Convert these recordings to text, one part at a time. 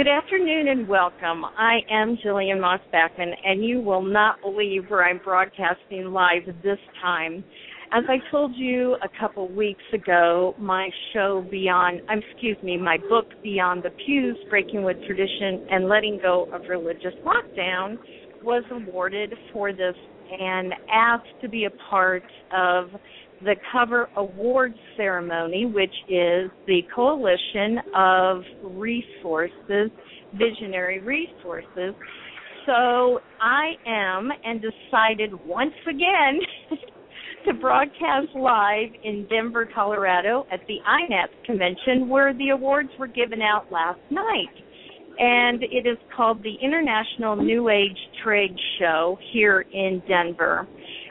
Good afternoon and welcome. I am Jillian Moss Backman, and you will not believe where I'm broadcasting live this time. As I told you a couple weeks ago, my show Beyond, excuse me, my book Beyond the Pews, Breaking with Tradition and Letting Go of Religious Lockdown was awarded for this and asked to be a part of the COVR awards ceremony, which is the coalition of resources, visionary resources. So I am and decided once again to broadcast live in Denver, Colorado at the INATS convention where the awards were given out last night. And it is called the International New Age Trade Show here in Denver.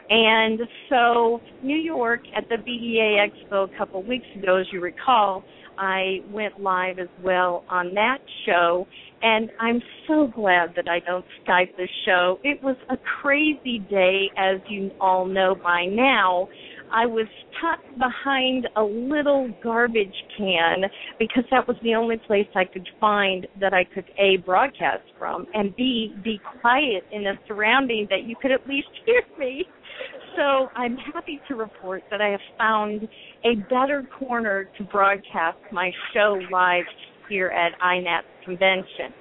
And so, New York at the BEA Expo a couple weeks ago, as you recall, I went live as well on that show. And I'm so glad that I don't Skype this show. It was a crazy day, as you all know by now. I was tucked behind a little garbage can because that was the only place I could find that I could A, broadcast from, and B, be quiet in a surrounding that you could at least hear me. So I'm happy to report that I have found a better corner to broadcast my show live here at INATS convention.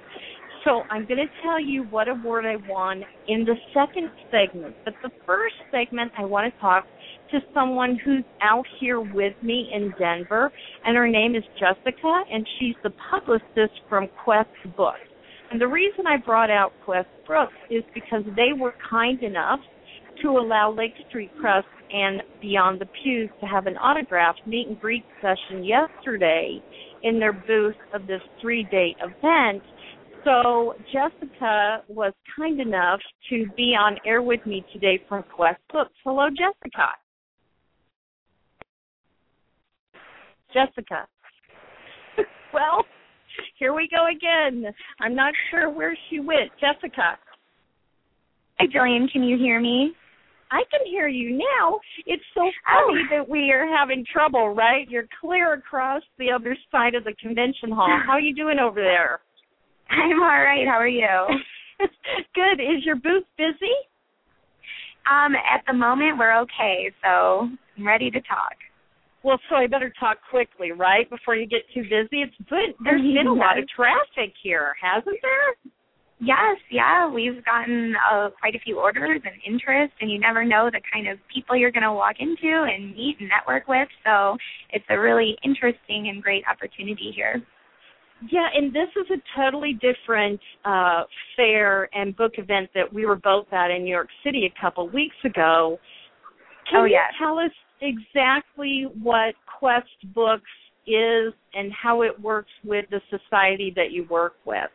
So I'm going to tell you what award I won in the second segment. But the first segment, I want to talk to someone who's out here with me in Denver, and her name is Jessica, and she's the publicist from Quest Books. And the reason I brought out Quest Books is because they were kind enough to allow Lake Street Press and Beyond the Pews to have an autograph meet and greet session yesterday in their booth of this three day event. So Jessica was kind enough to be on air with me today from Quest Books. Hello, Jessica. Jessica. well, here we go again. I'm not sure where she went. Jessica. Hi, Jillian. Can you hear me? I can hear you now. It's so funny oh. that we are having trouble, right? You're clear across the other side of the convention hall. How are you doing over there? I'm all right. How are you? Good. Is your booth busy? Um, at the moment we're okay, so I'm ready to talk. Well, so I better talk quickly, right, before you get too busy. It's good. There's been a lot of traffic here, hasn't there? Yes, yeah, we've gotten uh, quite a few orders and interest, and you never know the kind of people you're going to walk into and meet and network with. So it's a really interesting and great opportunity here. Yeah, and this is a totally different uh, fair and book event that we were both at in New York City a couple weeks ago. Can oh, you tell us exactly what Quest Books is and how it works with the society that you work with?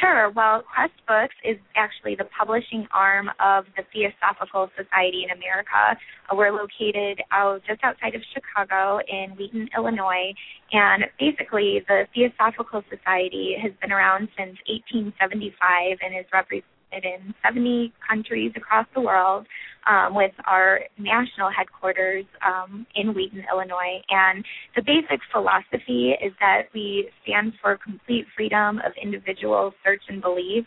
Sure. Well, Quest Books is actually the publishing arm of the Theosophical Society in America. Uh, we're located out just outside of Chicago in Wheaton, Illinois, and basically the Theosophical Society has been around since 1875 and is represented in 70 countries across the world um, with our national headquarters um, in Wheaton, Illinois. And the basic philosophy is that we stand for complete freedom of individual search and belief.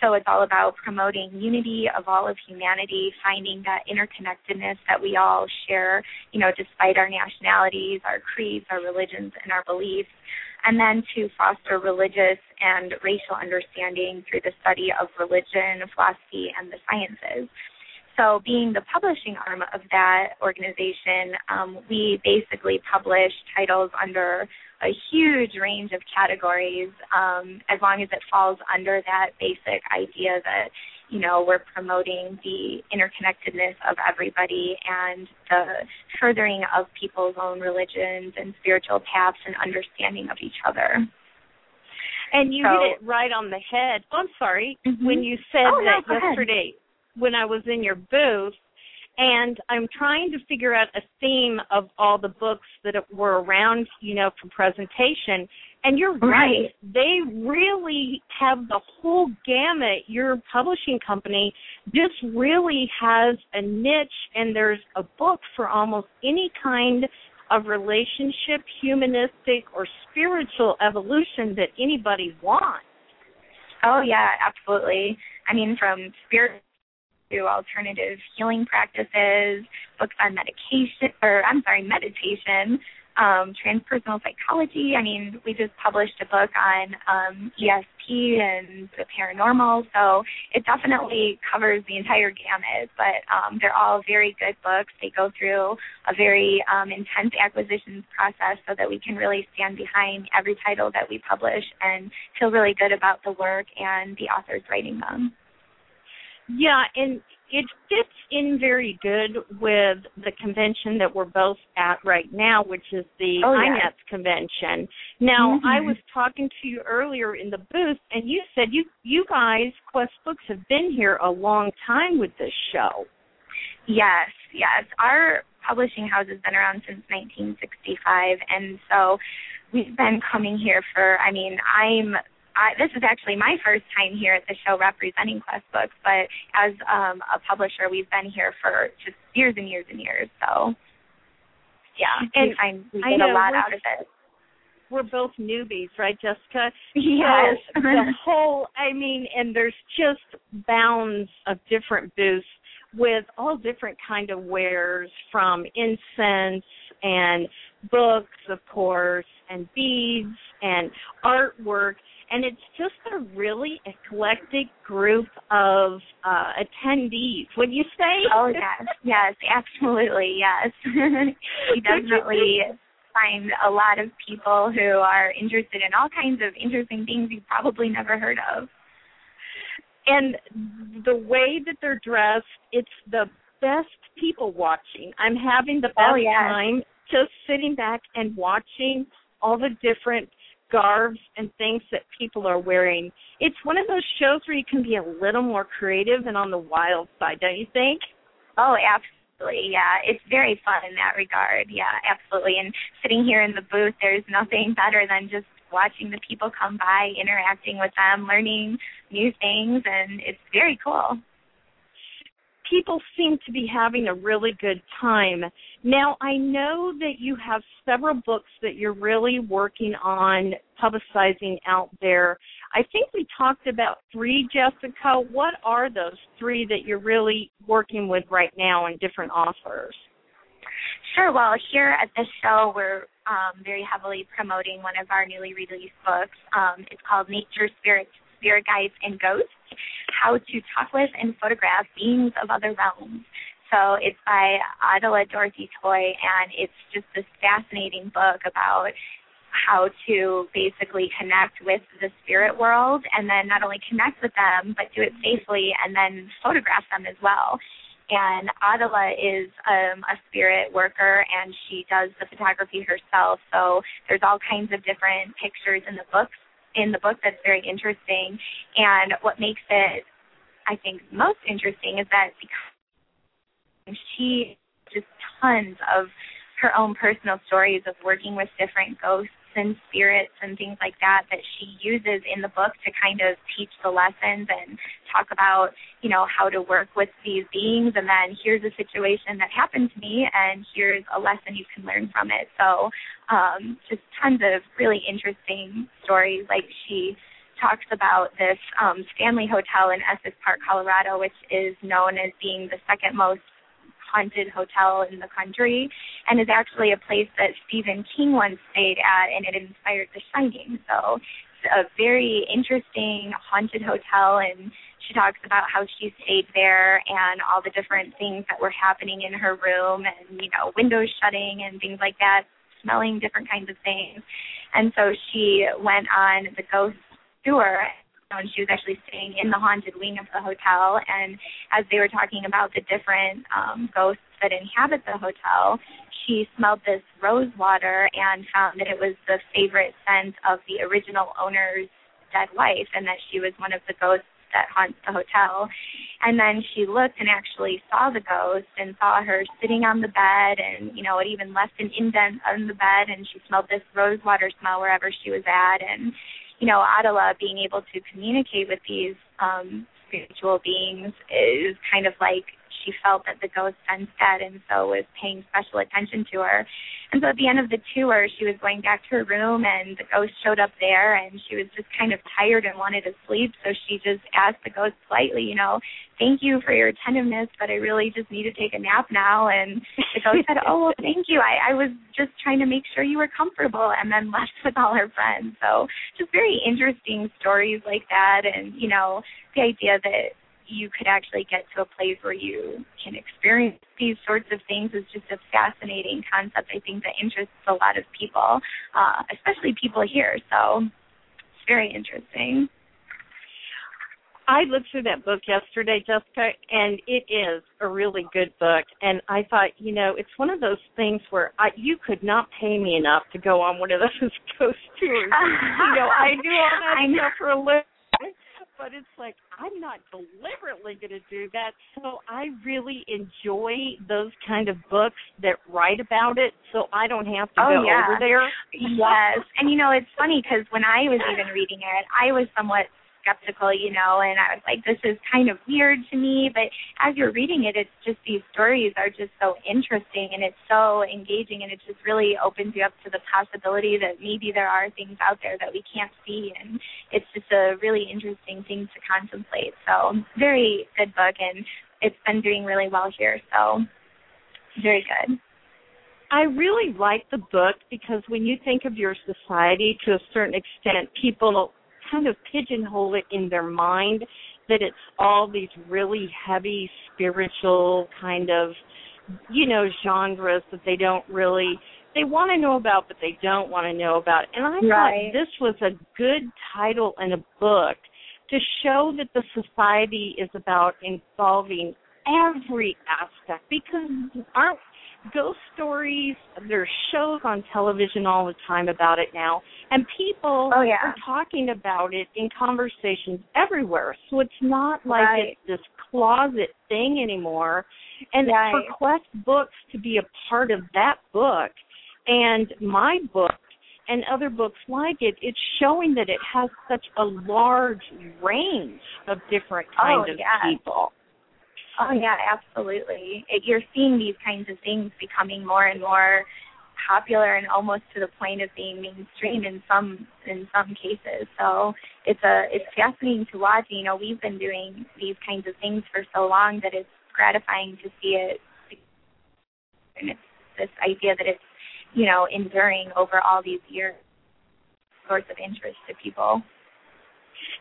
So it's all about promoting unity of all of humanity, finding that interconnectedness that we all share, you know, despite our nationalities, our creeds, our religions, and our beliefs and then to foster religious and racial understanding through the study of religion, philosophy, and the sciences. So, being the publishing arm of that organization, um, we basically publish titles under a huge range of categories um, as long as it falls under that basic idea that you know we're promoting the interconnectedness of everybody and the furthering of people's own religions and spiritual paths and understanding of each other. And you so, hit it right on the head. Oh, I'm sorry. Mm-hmm. When you said oh, that no, yesterday when I was in your booth, and I'm trying to figure out a theme of all the books that were around, you know, for presentation. And you're right. right. They really have the whole gamut. Your publishing company just really has a niche, and there's a book for almost any kind of relationship, humanistic, or spiritual evolution that anybody wants. Oh, yeah, absolutely. I mean, from spirit to alternative healing practices, books on medication, or I'm sorry, meditation, um, transpersonal psychology. I mean, we just published a book on um, ESP and the paranormal, so it definitely covers the entire gamut. But um, they're all very good books. They go through a very um, intense acquisitions process so that we can really stand behind every title that we publish and feel really good about the work and the authors writing them. Yeah, and it fits in very good with the convention that we're both at right now, which is the oh, INATS convention. Now, mm-hmm. I was talking to you earlier in the booth, and you said you you guys, Quest Books, have been here a long time with this show. Yes, yes. Our publishing house has been around since 1965, and so we've been coming here for. I mean, I'm I, this is actually my first time here at the show representing Quest Books, but as um, a publisher, we've been here for just years and years and years. So, yeah, and we find we get a lot out of it. We're both newbies, right, Jessica? Yes. So the whole, I mean, and there's just bounds of different booths with all different kind of wares from incense and books, of course, and beads and artwork and it's just a really eclectic group of uh attendees. Would you say? Oh yes, yes, absolutely, yes. we definitely find a lot of people who are interested in all kinds of interesting things you've probably never heard of. And the way that they're dressed, it's the best people watching. I'm having the best oh, yes. time just sitting back and watching all the different scarves and things that people are wearing. It's one of those shows where you can be a little more creative and on the wild side, don't you think? Oh, absolutely. Yeah, it's very fun in that regard. Yeah, absolutely. And sitting here in the booth, there's nothing better than just watching the people come by, interacting with them, learning new things, and it's very cool people seem to be having a really good time. Now, I know that you have several books that you're really working on publicizing out there. I think we talked about three, Jessica. What are those three that you're really working with right now and different authors? Sure. Well, here at this show, we're um, very heavily promoting one of our newly released books. Um, it's called Nature Spirits, Spirit Guides, and Ghosts how to talk with and photograph beings of other realms. So it's by Adela Dorothy Toy, and it's just this fascinating book about how to basically connect with the spirit world and then not only connect with them, but do it safely and then photograph them as well. And Adela is um, a spirit worker and she does the photography herself. So there's all kinds of different pictures in the books in the book that's very interesting. And what makes it, I think, most interesting is that because she just tons of her own personal stories of working with different ghosts and spirits and things like that that she uses in the book to kind of teach the lessons and talk about, you know, how to work with these beings and then here's a situation that happened to me and here's a lesson you can learn from it. So um just tons of really interesting stories like she talks about this um Stanley Hotel in Estes Park, Colorado, which is known as being the second most haunted hotel in the country and is actually a place that Stephen King once stayed at and it inspired The Shining. So it's a very interesting haunted hotel and she talks about how she stayed there and all the different things that were happening in her room and, you know, windows shutting and things like that. smelling different kinds of things. And so she went on the ghost tour and she was actually staying in the haunted wing of the hotel and as they were talking about the different um ghosts that inhabit the hotel she smelled this rose water and found that it was the favorite scent of the original owner's dead wife and that she was one of the ghosts that haunts the hotel. And then she looked and actually saw the ghost and saw her sitting on the bed and, you know, it even left an indent on the bed and she smelled this rose water smell wherever she was at and, you know, Adela being able to communicate with these um spiritual beings is kind of like she felt that the ghost sensed that and so was paying special attention to her. And so at the end of the tour, she was going back to her room and the ghost showed up there and she was just kind of tired and wanted to sleep. So she just asked the ghost politely, you know, thank you for your attentiveness, but I really just need to take a nap now. And the ghost said, oh, well, thank you. I, I was just trying to make sure you were comfortable and then left with all her friends. So just very interesting stories like that. And, you know, the idea that you could actually get to a place where you can experience these sorts of things is just a fascinating concept. I think that interests a lot of people, uh, especially people here. So it's very interesting. I looked through that book yesterday, Jessica, and it is a really good book. And I thought, you know, it's one of those things where I, you could not pay me enough to go on one of those ghost tours. you know, I do all that I know. stuff for a living but it's like I'm not deliberately going to do that. So I really enjoy those kind of books that write about it, so I don't have to Oh, go yeah. over there. Yes, and you know it's funny because when I was even reading it, I was somewhat skeptical, you know, and I was like, this is kind of weird to me. But as you're reading it, it's just these stories are just so interesting and it's so engaging, and it just really opens you up to the possibility that maybe there are things out there that we can't see, and it's just a really interesting thing to contemplate. So very good book, and it's been doing really well here. So very good. I really like the book because when you think of your society to a certain extent, people kind of pigeonhole it in their mind that it's all these really heavy spiritual kind of you know genres that they don't really they want to know about but they don't want to know about and i Right. thought this was a good title in a book to show that the society is about involving every aspect because aren't ghost stories there's shows on television all the time about it now and people Oh, yeah. are talking about it in conversations everywhere so it's not like Right. it's this closet thing anymore and Right. for quest books to be a part of that book and my book and other books like it it's showing that it has such a large range of different kinds Oh, of yeah. people Oh yeah, absolutely. It, you're seeing these kinds of things becoming more and more popular and almost to the point of being mainstream in some in some cases. So it's a it's fascinating to watch. You know, we've been doing these kinds of things for so long that it's gratifying to see it and it's this idea that it's, you know, enduring over all these years source of interest to people.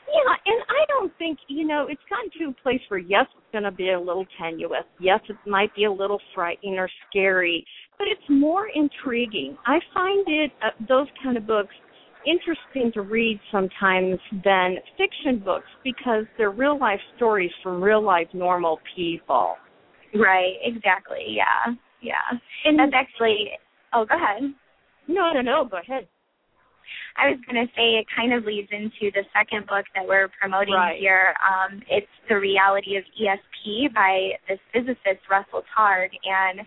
Yeah, and I don't think, you know, it's gotten to a place where, yes, it's going to be a little tenuous. Yes, it might be a little frightening or scary, but it's more intriguing. I find it, uh, those kind of books, interesting to read sometimes than fiction books because they're real life stories from real life normal people. Right, exactly. Yeah. Yeah. And That's actually oh go ahead. no, no, no, go ahead. I was going to say it kind of leads into the second book that we're promoting Right. here. Um, it's The Reality of ESP by this physicist, Russell Targ. And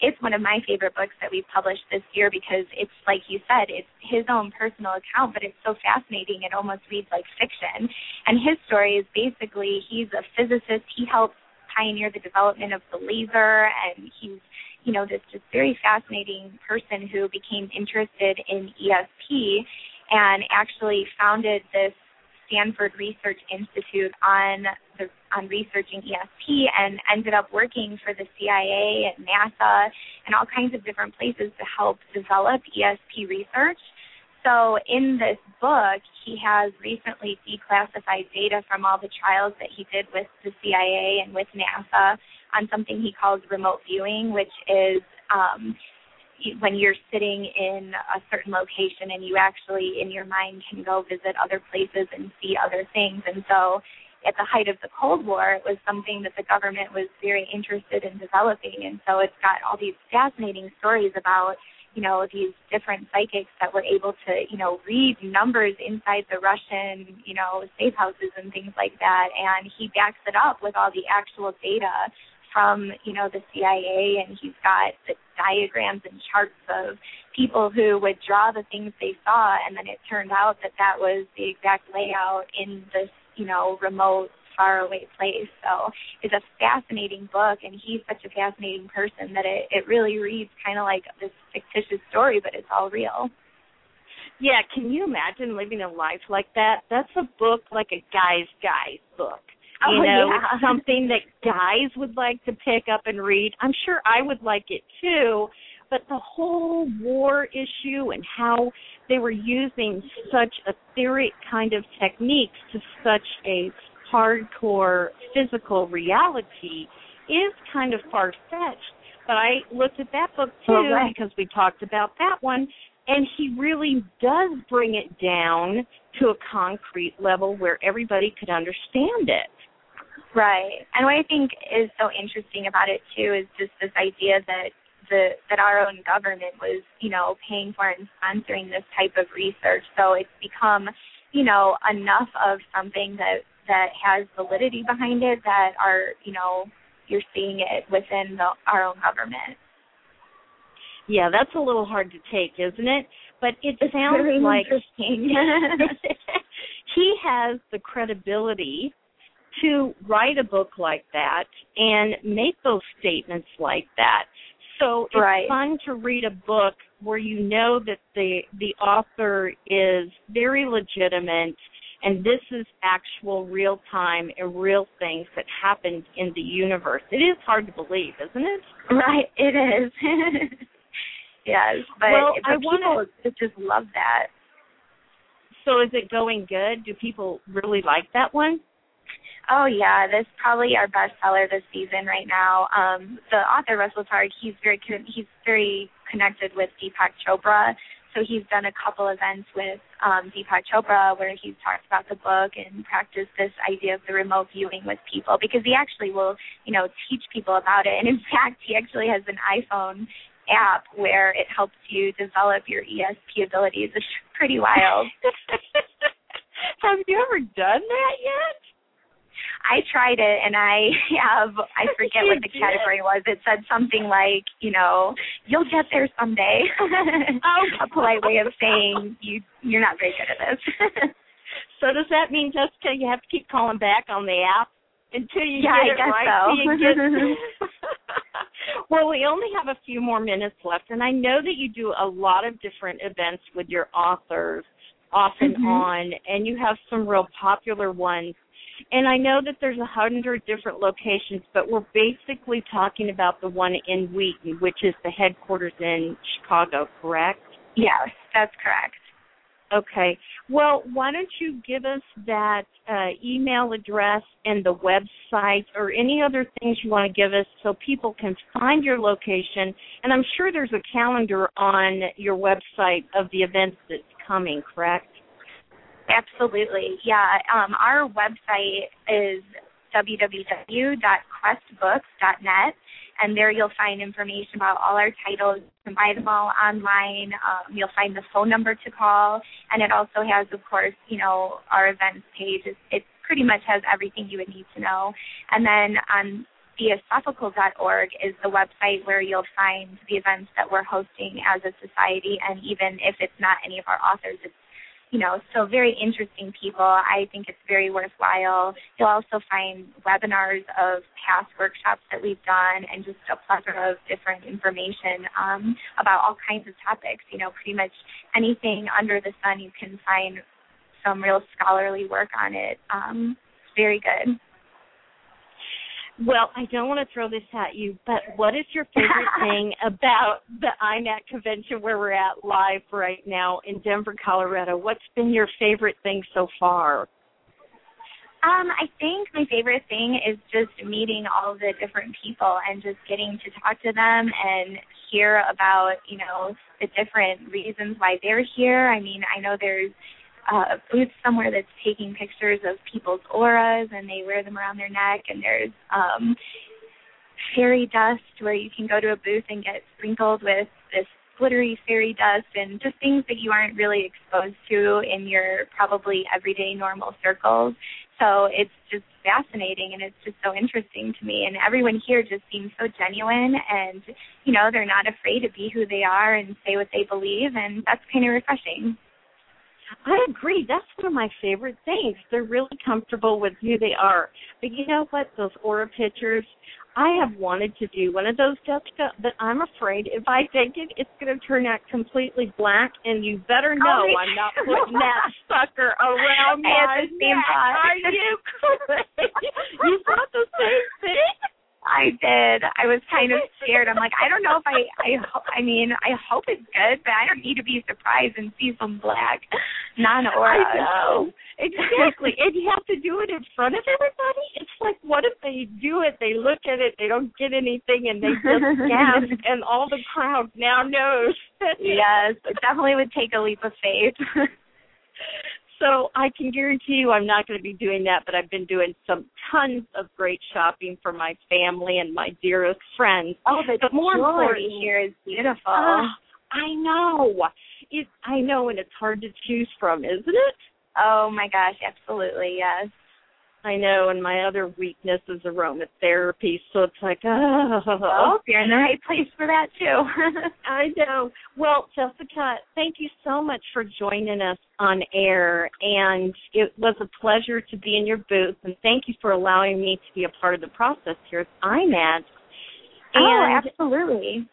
it's one of my favorite books that we've published this year because it's, like you said, it's his own personal account, but it's so fascinating. It almost reads like fiction. And his story is basically he's a physicist. He helped pioneer the development of the laser, and he's you know, this just very fascinating person who became interested in ESP and actually founded this Stanford Research Institute on the on researching ESP and ended up working for the CIA and NASA and all kinds of different places to help develop ESP research. So in this book, he has recently declassified data from all the trials that he did with the CIA and with NASA on something he calls remote viewing, which is um, when you're sitting in a certain location and you actually in your mind can go visit other places and see other things. And so at the height of the cold war it was something that the government was very interested in developing. And so it's got all these fascinating stories about you know these different psychics that were able to you know read numbers inside the russian you know safe houses and things like that. And he backs it up with all the actual data from you know the CIA, and he's got the diagrams and charts of people who would draw the things they saw, and then it turned out that that was the exact layout in this you know remote faraway place. So it's a fascinating book, and he's such a fascinating person that it it really reads kind of like this fictitious story, but it's all real. Yeah, can you imagine living a life like that? That's a book like a guy's guy's book you oh, know, yeah. something that guys would like to pick up and read. I'm sure I would like it too, but the whole war issue and how they were using such etheric kind of techniques to such a hardcore physical reality is kind of far fetched. But I looked at that book too oh, right. because we talked about that one and he really does bring it down to a concrete level where everybody could understand it. Right. And what I think is so interesting about it too is just this idea that the that our own government was, you know, paying for and sponsoring this type of research. So it's become, you know, enough of something that that has validity behind it that are, you know, you're seeing it within the, our own government. Yeah, that's a little hard to take, isn't it? But it it's sounds very like interesting. he has the credibility to write a book like that and make those statements like that. So it's right. fun to read a book where you know that the the author is very legitimate and this is actual real time and real things that happened in the universe. It is hard to believe, isn't it? Right, it is. yes, but, well, but I people wanna, just love that. So is it going good? Do people really like that one? Oh yeah, this is probably our best seller this season right now. Um, the author Russell Targ, he's very he's very connected with Deepak Chopra, so he's done a couple events with um, Deepak Chopra where he's talked about the book and practiced this idea of the remote viewing with people because he actually will, you know, teach people about it. And in fact, he actually has an iPhone app where it helps you develop your ESP abilities. It's pretty wild. Have you ever done that yet? I tried it and I have I forget what the category was. It said something like, you know, you'll get there someday. oh. a polite way of saying you you're not very good at this. so does that mean Jessica you have to keep calling back on the app until you yeah, get I guess right? So. Get... well, we only have a few more minutes left and I know that you do a lot of different events with your authors off and mm-hmm. on and you have some real popular ones and I know that there's a hundred different locations, but we're basically talking about the one in Wheaton, which is the headquarters in Chicago, correct? Yes, that's correct. Okay. Well, why don't you give us that uh, email address and the website or any other things you want to give us so people can find your location? And I'm sure there's a calendar on your website of the events that's coming, correct? Absolutely. Yeah. Um, our website is www.questbooks.net, and there you'll find information about all our titles. You can buy them all online. Um, you'll find the phone number to call, and it also has, of course, you know, our events page. It, it pretty much has everything you would need to know. And then on theosophical.org is the website where you'll find the events that we're hosting as a society, and even if it's not any of our authors, it's you know, so very interesting people. I think it's very worthwhile. You'll also find webinars of past workshops that we've done and just a plethora of different information um, about all kinds of topics. You know, pretty much anything under the sun, you can find some real scholarly work on it. Um, very good. Well, I don't want to throw this at you, but what is your favorite thing about the INATS convention where we're at live right now in Denver, Colorado? What's been your favorite thing so far? Um, I think my favorite thing is just meeting all the different people and just getting to talk to them and hear about, you know, the different reasons why they're here. I mean, I know there's uh, a booth somewhere that's taking pictures of people's auras and they wear them around their neck and there's um fairy dust where you can go to a booth and get sprinkled with this glittery fairy dust and just things that you aren't really exposed to in your probably everyday normal circles. So it's just fascinating and it's just so interesting to me. And everyone here just seems so genuine and, you know, they're not afraid to be who they are and say what they believe and that's kind of refreshing. I agree. That's one of my favorite things. They're really comfortable with who they are. But you know what? Those aura pictures, I have wanted to do one of those, Jessica, but I'm afraid if I take it, it's going to turn out completely black, and you better know oh, I'm not putting that sucker around my neck. Are you crazy? you thought the same thing? I did. I was kind of scared. I'm like, I don't know if I, I, I mean, I hope it's good, but I don't need to be surprised and see some black non-aura. I know exactly, and you have to do it in front of everybody. It's like, what if they do it? They look at it, they don't get anything, and they just gasp, and all the crowd now knows. yes, it definitely would take a leap of faith. So I can guarantee you I'm not going to be doing that, but I've been doing some tons of great shopping for my family and my dearest friends. Oh, the but more jewelry here is beautiful. Uh, I know. It, I know, and it's hard to choose from, isn't it? Oh my gosh, absolutely, yes. I know, and my other weakness is aromatherapy, so it's like, oh. oh you're in the right place for that too. I know. Well, Jessica, thank you so much for joining us on air, and it was a pleasure to be in your booth, and thank you for allowing me to be a part of the process here at INATS. Oh, absolutely.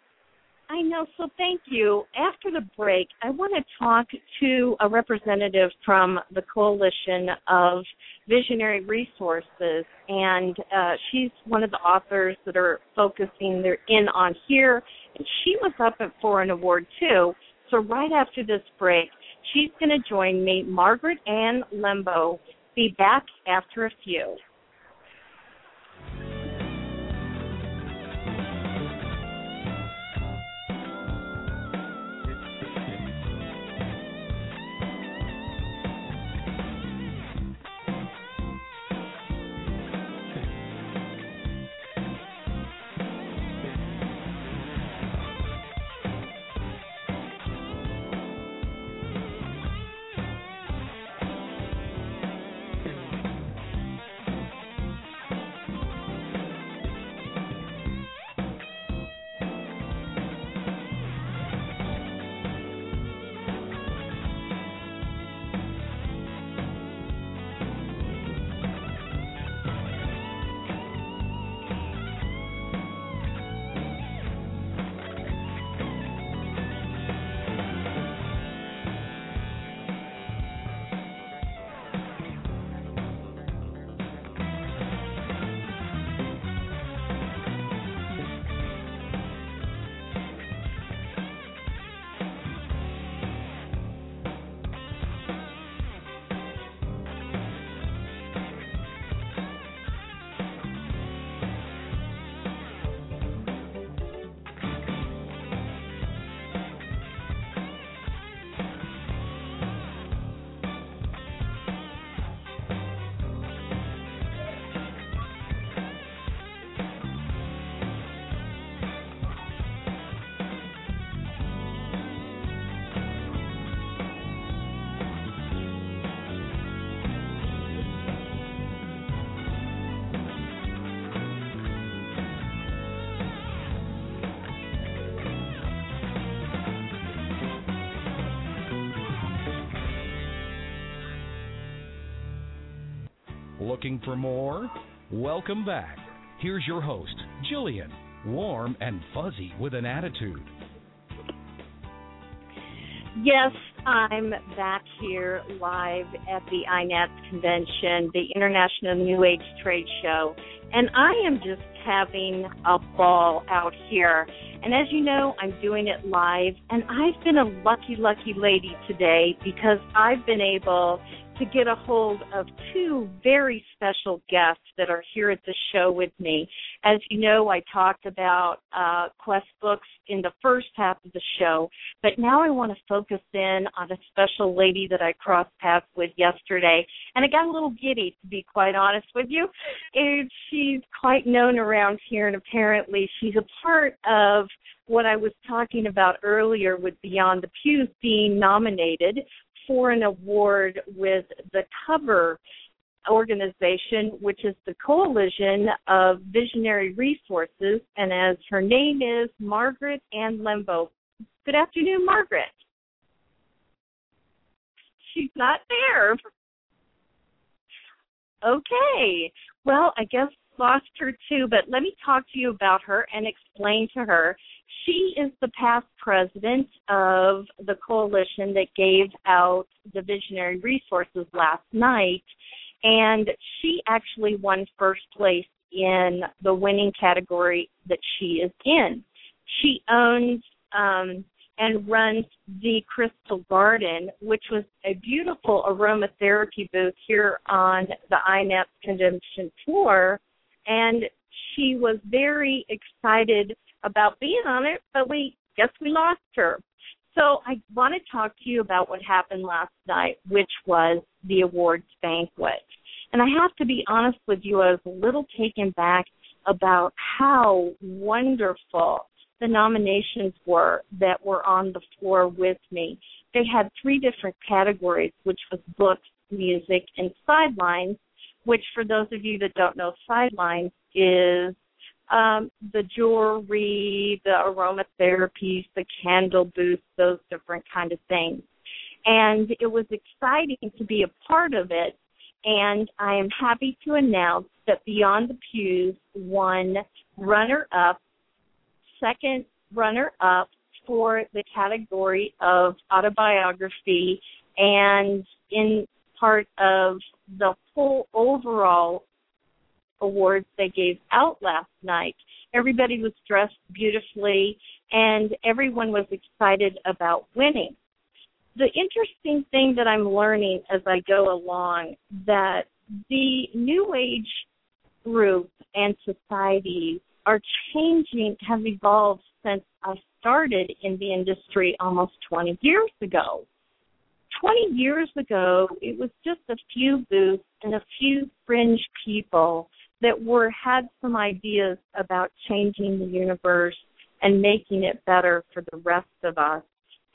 I know. So thank you. After the break, I want to talk to a representative from the Coalition of Visionary Resources, and uh, she's one of the authors that are focusing their in on here. And she was up for an award too. So right after this break, she's going to join me. Margaret Ann Lembo. Be back after a few. Looking for more? Welcome back. Here's your host, Jillian, warm and fuzzy with an attitude. Yes, I'm back here live at the INATS convention, the International New Age Trade Show, and I am just having a ball out here. And as you know, I'm doing it live, and I've been a lucky, lucky lady today because I've been able to get a hold of two very special guests that are here at the show with me. As you know, I talked about uh, Quest Books in the first half of the show, but now I want to focus in on a special lady that I crossed paths with yesterday, and I got a little giddy, to be quite honest with you. And she's quite known around here, and apparently she's a part of what I was talking about earlier with Beyond the Pews being nominated for an award with the COVR organization, which is the Coalition of Visionary Resources, and as her name is, Margaret Ann Lembo. Good afternoon, Margaret. She's not there. Okay. Well, I guess lost her too, but let me talk to you about her and explain to her she is the past president of the coalition that gave out the visionary resources last night, and she actually won first place in the winning category that she is in. She owns um, and runs the Crystal Garden, which was a beautiful aromatherapy booth here on the INATS convention floor. And she was very excited about being on it, but we guess we lost her. So I want to talk to you about what happened last night, which was the awards banquet. And I have to be honest with you, I was a little taken back about how wonderful the nominations were that were on the floor with me. They had three different categories, which was books, music, and sidelines, which for those of you that don't know, sidelines is um, the jewelry, the aromatherapies, the candle booths, those different kind of things. And it was exciting to be a part of it. And I am happy to announce that Beyond the Pews won runner up, second runner up for the category of autobiography and in part of the whole overall awards they gave out last night. Everybody was dressed beautifully and everyone was excited about winning. The interesting thing that I'm learning as I go along that the new age group and societies are changing, have evolved since I started in the industry almost 20 years ago. 20 years ago, it was just a few booths and a few fringe people that were had some ideas about changing the universe and making it better for the rest of us.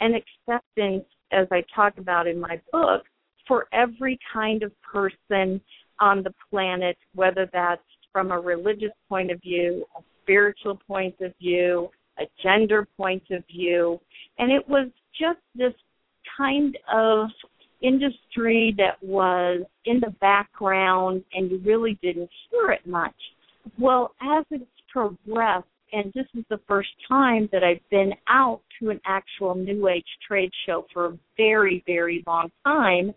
And acceptance as i talk about in my book for every kind of person on the planet whether that's from a religious point of view a spiritual point of view a gender point of view. And it was just this kind of industry that was in the background and you really didn't hear it much. Well, as it's progressed, and this is the first time that I've been out to an actual New Age trade show for a very, very long time,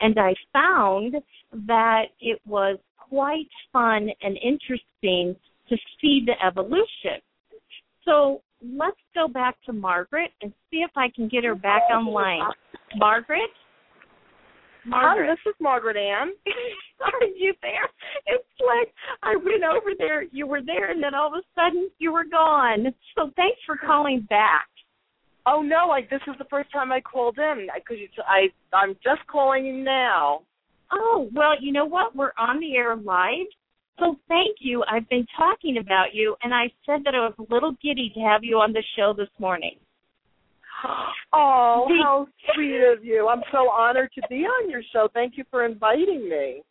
and I found that it was quite fun and interesting to see the evolution. So let's go back to Margaret and see if I can get her back online. Margaret? Margaret. Hi, this is Margaret Ann. Are you there? It's like I went over there, you were there, and then all of a sudden you were gone. So thanks for calling back. Oh no, like this is the first time I called in because I I'm just calling you now. Oh well, you know what? We're on the air live, so thank you. I've been talking about you, and I said that I was a little giddy to have you on the show this morning. Oh, how sweet of you. I'm so honored to be on your show. Thank you for inviting me.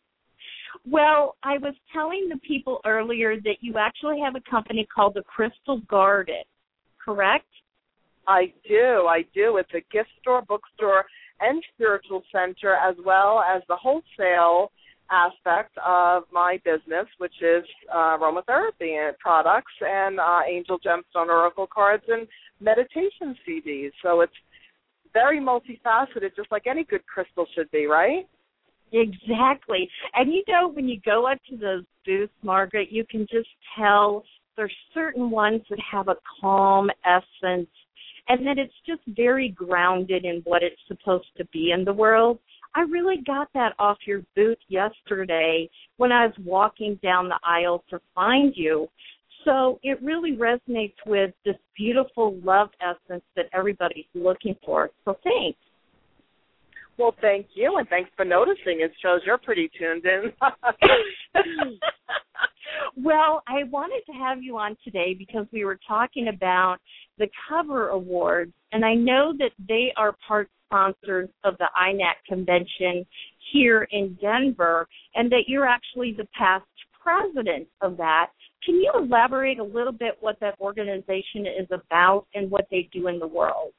Well, I was telling the people earlier that you actually have a company called the Crystal Garden, correct? I do. I do. It's a gift store, bookstore, and spiritual center, as well as the wholesale aspect of my business, which is uh, aromatherapy and products and uh, angel gemstone oracle cards and meditation CDs. So it's very multifaceted, just like any good crystal should be, right? Exactly. And you know, when you go up to those booths, Margaret, you can just tell there's certain ones that have a calm essence and that it's just very grounded in what it's supposed to be in the world. I really got that off your booth yesterday when I was walking down the aisle to find you. So it really resonates with this beautiful love essence that everybody's looking for. So thanks. Well, thank you, and thanks for noticing. It shows you're pretty tuned in. well, I wanted to have you on today because we were talking about the COVR Awards, and I know that they are part sponsors of the INATS convention here in Denver, and that you're actually the past president of that. Can you elaborate a little bit what that organization is about and what they do in the world?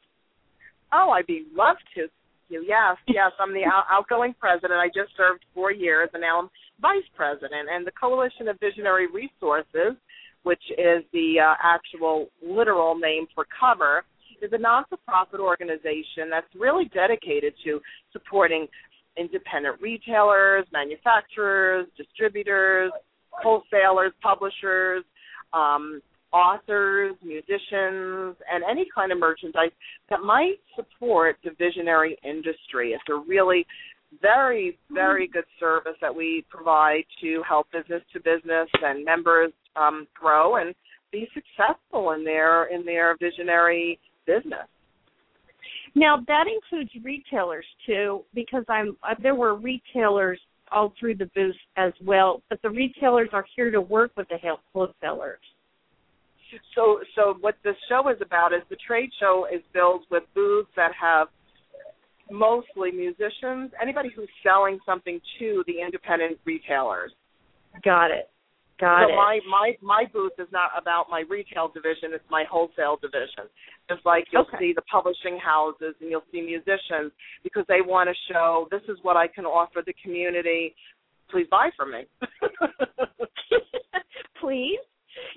Oh, I'd be love to. Yes, yes, I'm the out- outgoing president. I just served four years, and now I'm vice president. And the Coalition of Visionary Resources, which is the uh, actual literal name for COVR, is a non-for-profit organization that's really dedicated to supporting independent retailers, manufacturers, distributors, wholesalers, publishers, um, authors, musicians, and any kind of merchandise that might support the visionary industry. It's a really very, very good service that we provide to help business to business and members um, grow and be successful in their in their visionary business. Now that includes retailers too, because I'm uh, there were retailers all through the booth as well, but the retailers are here to work with the wholesalers. So, so what the show is about is the trade show is filled with booths that have mostly musicians, anybody who's selling something to the independent retailers. Got it. Got so it. my my my booth is not about my retail division; it's my wholesale division. Just like you'll okay. see the publishing houses and you'll see musicians because they want to show this is what I can offer the community. Please buy from me. please.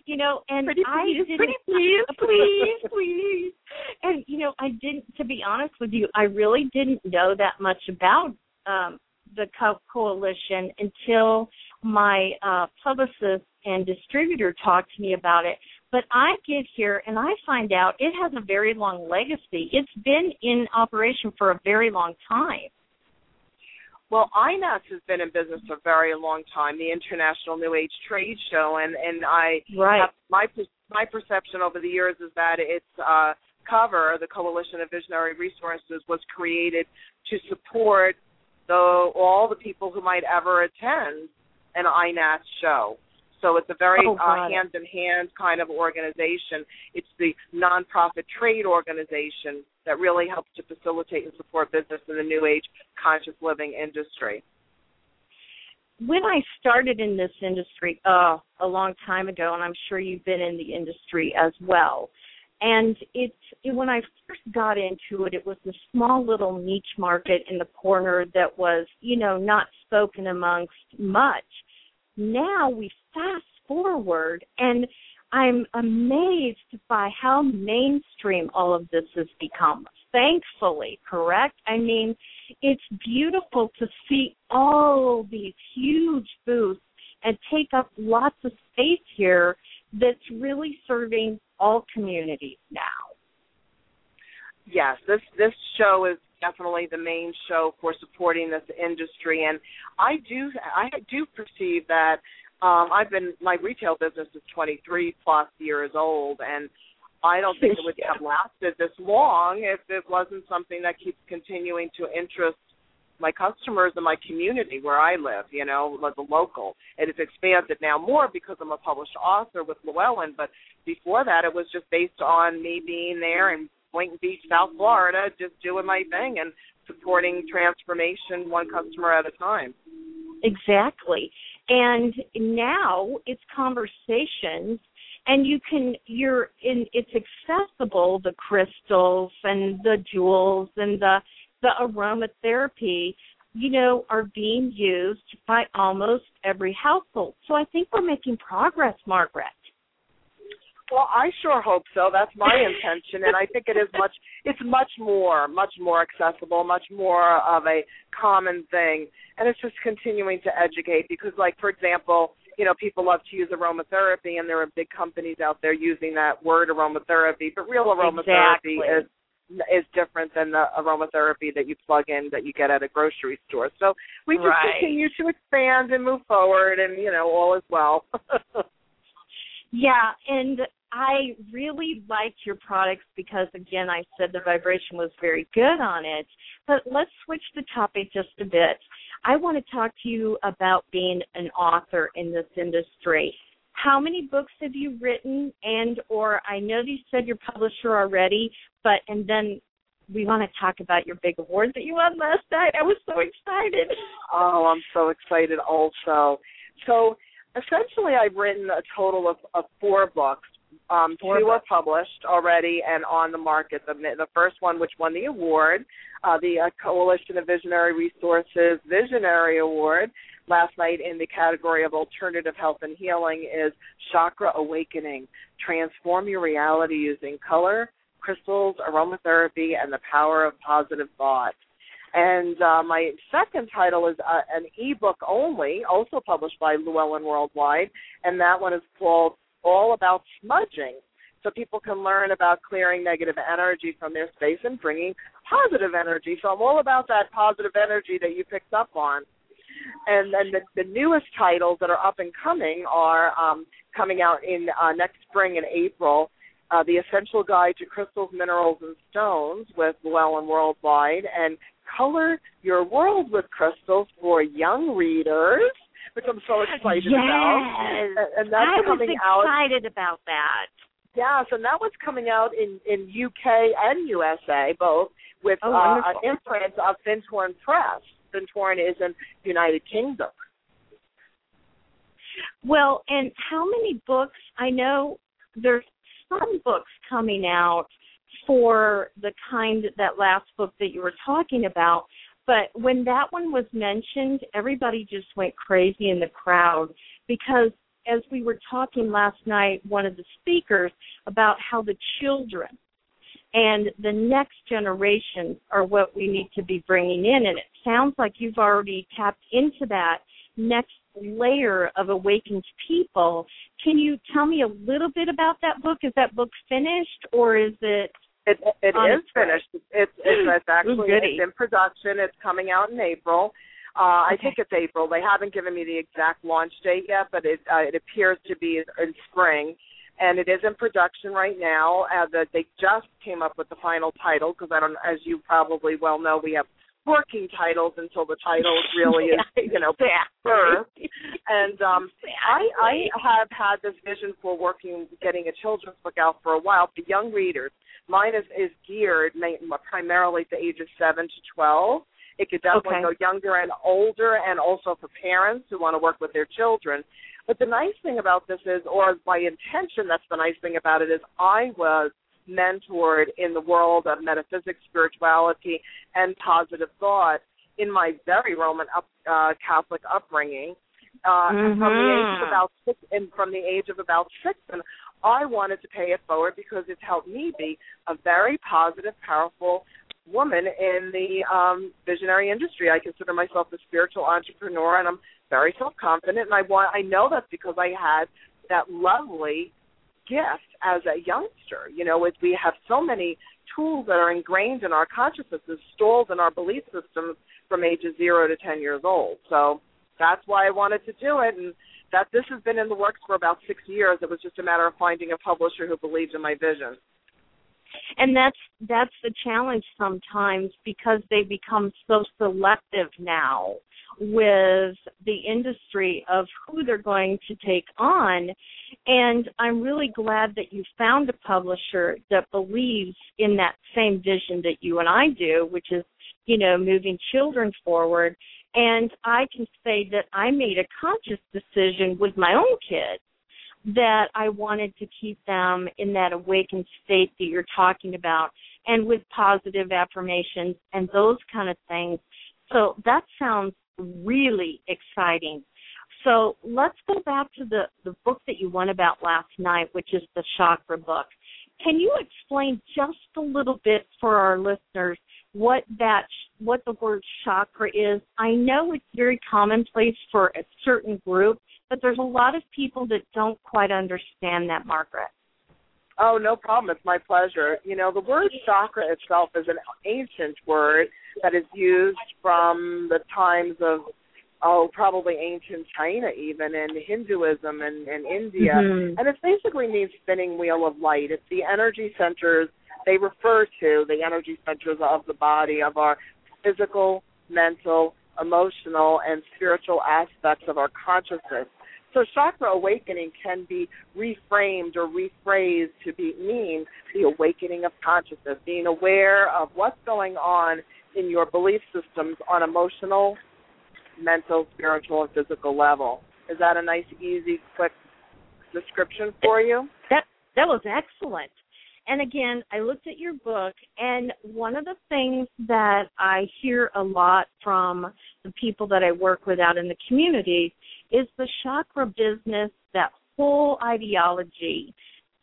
You know, and pretty I please, didn't, pretty please, please, please. And you know, I didn't. To be honest with you, I really didn't know that much about um the co- coalition until my uh, publicist and distributor talked to me about it. But I get here and I find out it has a very long legacy. It's been in operation for a very long time. Well, INATS has been in business for a very long time, the International New Age Trade Show, and and I right. my my perception over the years is that its uh, COVR, the Coalition of Visionary Resources, was created to support the all the people who might ever attend an INATS show. So it's a very oh, uh, hand in hand kind of organization. It's the nonprofit trade organization that really helps to facilitate and support business in the new age conscious living industry. When I started in this industry uh, a long time ago, and I'm sure you've been in the industry as well, and it's it, when I first got into it, it was a small little niche market in the corner that was, you know, not spoken amongst much now we fast forward and I'm amazed by how mainstream all of this has become. Thankfully, correct? I mean, it's beautiful to see all these huge booths and take up lots of space here that's really serving all communities now. Yes, this this show is definitely the main show for supporting this industry and I do I do perceive that um I've been my retail business is 23 plus years old and I don't think it would have lasted this long if it wasn't something that keeps continuing to interest my customers and my community where I live, you know, the local. It has expanded now more because I'm a published author with Llewellyn, but before that it was just based on me being there and Boynton Beach, South Florida, just doing my thing and supporting transformation one customer at a time. Exactly. And now it's conversations and you can you're in it's accessible the crystals and the jewels and the the aromatherapy you know are being used by almost every household so i think we're making progress margaret well, I sure hope so. That's my intention, and I think it is much. It's much more, much more accessible, much more of a common thing, and it's just continuing to educate. Because, like for example, you know, people love to use aromatherapy, and there are big companies out there using that word aromatherapy, but real aromatherapy exactly. is is different than the aromatherapy that you plug in that you get at a grocery store. So we just right. continue to expand and move forward, and you know all is well. yeah, and I really liked your products because again, I said the vibration was very good on it. But let's switch the topic just a bit. I want to talk to you about being an author in this industry how many books have you written and or I know you said your publisher already, but and then we want to talk about your big award that you won last night. I was so excited. Oh, I'm so excited also. So essentially I've written a total of, of four books. Um, two are published already and on the market. The, the first one, which won the award, uh, the uh, Coalition of Visionary Resources Visionary Award, last night in the category of alternative health and healing is Chakra Awakening. Transform your reality using color, crystals, aromatherapy, and the power of positive thought. And uh, my second title is uh, an ebook only, also published by Llewellyn Worldwide, and that one is called All About Smudging. So people can learn about clearing negative energy from their space and bringing positive energy. So I'm all about that positive energy that you picked up on and then the, the newest titles that are up and coming are um, coming out in uh, next spring in April. Uh, the Essential Guide to Crystals, Minerals, and Stones with Llewellyn Worldwide, and Color Your World with Crystals for young readers, which I'm so excited yes. about. And, and that's I coming was out. excited about that. Yes, and that one's coming out in in UK and USA both with Oh, uh, an imprint of Findhorn Press. Findhorn is in the United Kingdom. Well, and how many books? I know there's some books coming out for the kind that last book that you were talking about, but when that one was mentioned, everybody just went crazy in the crowd because as we were talking last night, one of the speakers about how the children and the next generation are what we need to be bringing in, and it sounds like you've already tapped into that next layer of awakened people. Can you tell me a little bit about that book? Is that book finished or is it It it is finished. It's it's, it's actually it's in production. It's coming out in April. Uh, I think it's April. They haven't given me the exact launch date yet, but it uh, it appears to be in spring, and it is in production right now. Uh, the, they just came up with the final title because I don't, as you probably well know, we have working titles until the titles really is you know birth. And um, I I have had this vision for working, getting a children's book out for a while for young readers. Mine is is geared ma- primarily to ages seven to twelve. It could definitely Okay. go younger and older, and also for parents who want to work with their children. But the nice thing about this is, or my intention, that's the nice thing about it, is I was mentored in the world of metaphysics, spirituality, and positive thought in my very Roman up, uh, Catholic upbringing. Uh, From the age of Mhm. about six, and from the age of about six, and I wanted to pay it forward because it's helped me be a very positive, powerful woman in the um, visionary industry. I consider myself a spiritual entrepreneur, and I'm very self-confident. And I want I know that's because I had that lovely gift as a youngster. You know, we have so many tools that are ingrained in our consciousnesses, stored in our belief systems from ages zero to ten years old. So that's why I wanted to do it, and that this has been in the works for about six years. It was just a matter of finding a publisher who believed in my vision. and that's that's the challenge sometimes because they become so selective now with the industry of who they're going to take on and i'm really glad that you found a publisher that believes in that same vision that you and i do which is you know moving children forward and i can say that i made a conscious decision with my own kids that I wanted to keep them in that awakened state that you're talking about and with positive affirmations and those kind of things. So that sounds really exciting. So let's go back to the, the book that you won about last night, which is the chakra book. Can you explain just a little bit for our listeners what that what the word chakra is? I know it's very commonplace for a certain group, but there's a lot of people that don't quite understand that, Margaret. Oh, no problem. It's my pleasure. You know, the word chakra itself is an ancient word that is used from the times of oh, probably ancient China even and Hinduism and, and India. Mm-hmm. And it basically means spinning wheel of light. It's the energy centers they refer to the energy centers of the body of our physical, mental, emotional, and spiritual aspects of our consciousness. So chakra awakening can be reframed or rephrased to be mean the awakening of consciousness, being aware of what's going on in your belief systems on emotional, mental, spiritual, and physical level. Is that a nice, easy, quick description for you? That that was excellent. And again, I looked at your book, and one of the things that I hear a lot from the people that I work with out in the community is the chakra business, that whole ideology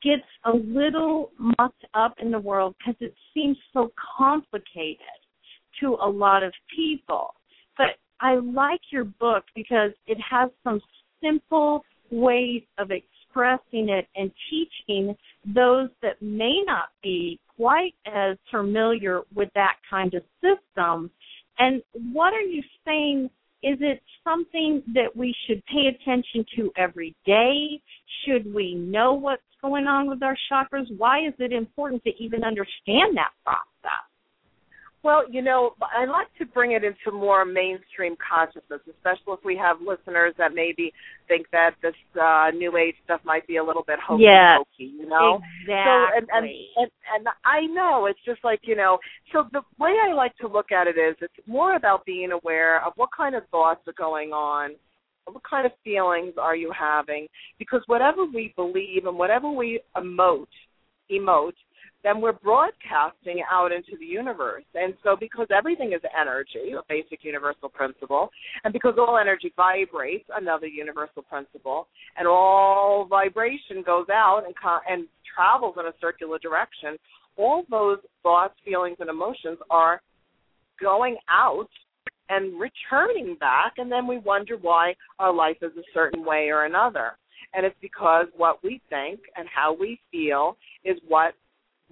gets a little mucked up in the world because it seems so complicated to a lot of people. But I like your book because it has some simple ways of expressing it and teaching those that may not be quite as familiar with that kind of system. And what are you saying? Is it something that we should pay attention to every day? Should we know what's going on with our chakras? Why is it important to even understand that process? Well, you know, I like to bring it into more mainstream consciousness, especially if we have listeners that maybe think that this uh new age stuff might be a little bit hokey Yes, pokey, you know? Exactly. So and, and and and I know it's just like you know. So the way I like to look at it is, it's more about being aware of what kind of thoughts are going on, what kind of feelings are you having, because whatever we believe and whatever we emote, emote, then we're broadcasting out into the universe. And so, because everything is energy, a basic universal principle, and because all energy vibrates, another universal principle, and all vibration goes out and and travels in a circular direction, all those thoughts, feelings, and emotions are going out and returning back, and then we wonder why our life is a certain way or another. And it's because what we think and how we feel is what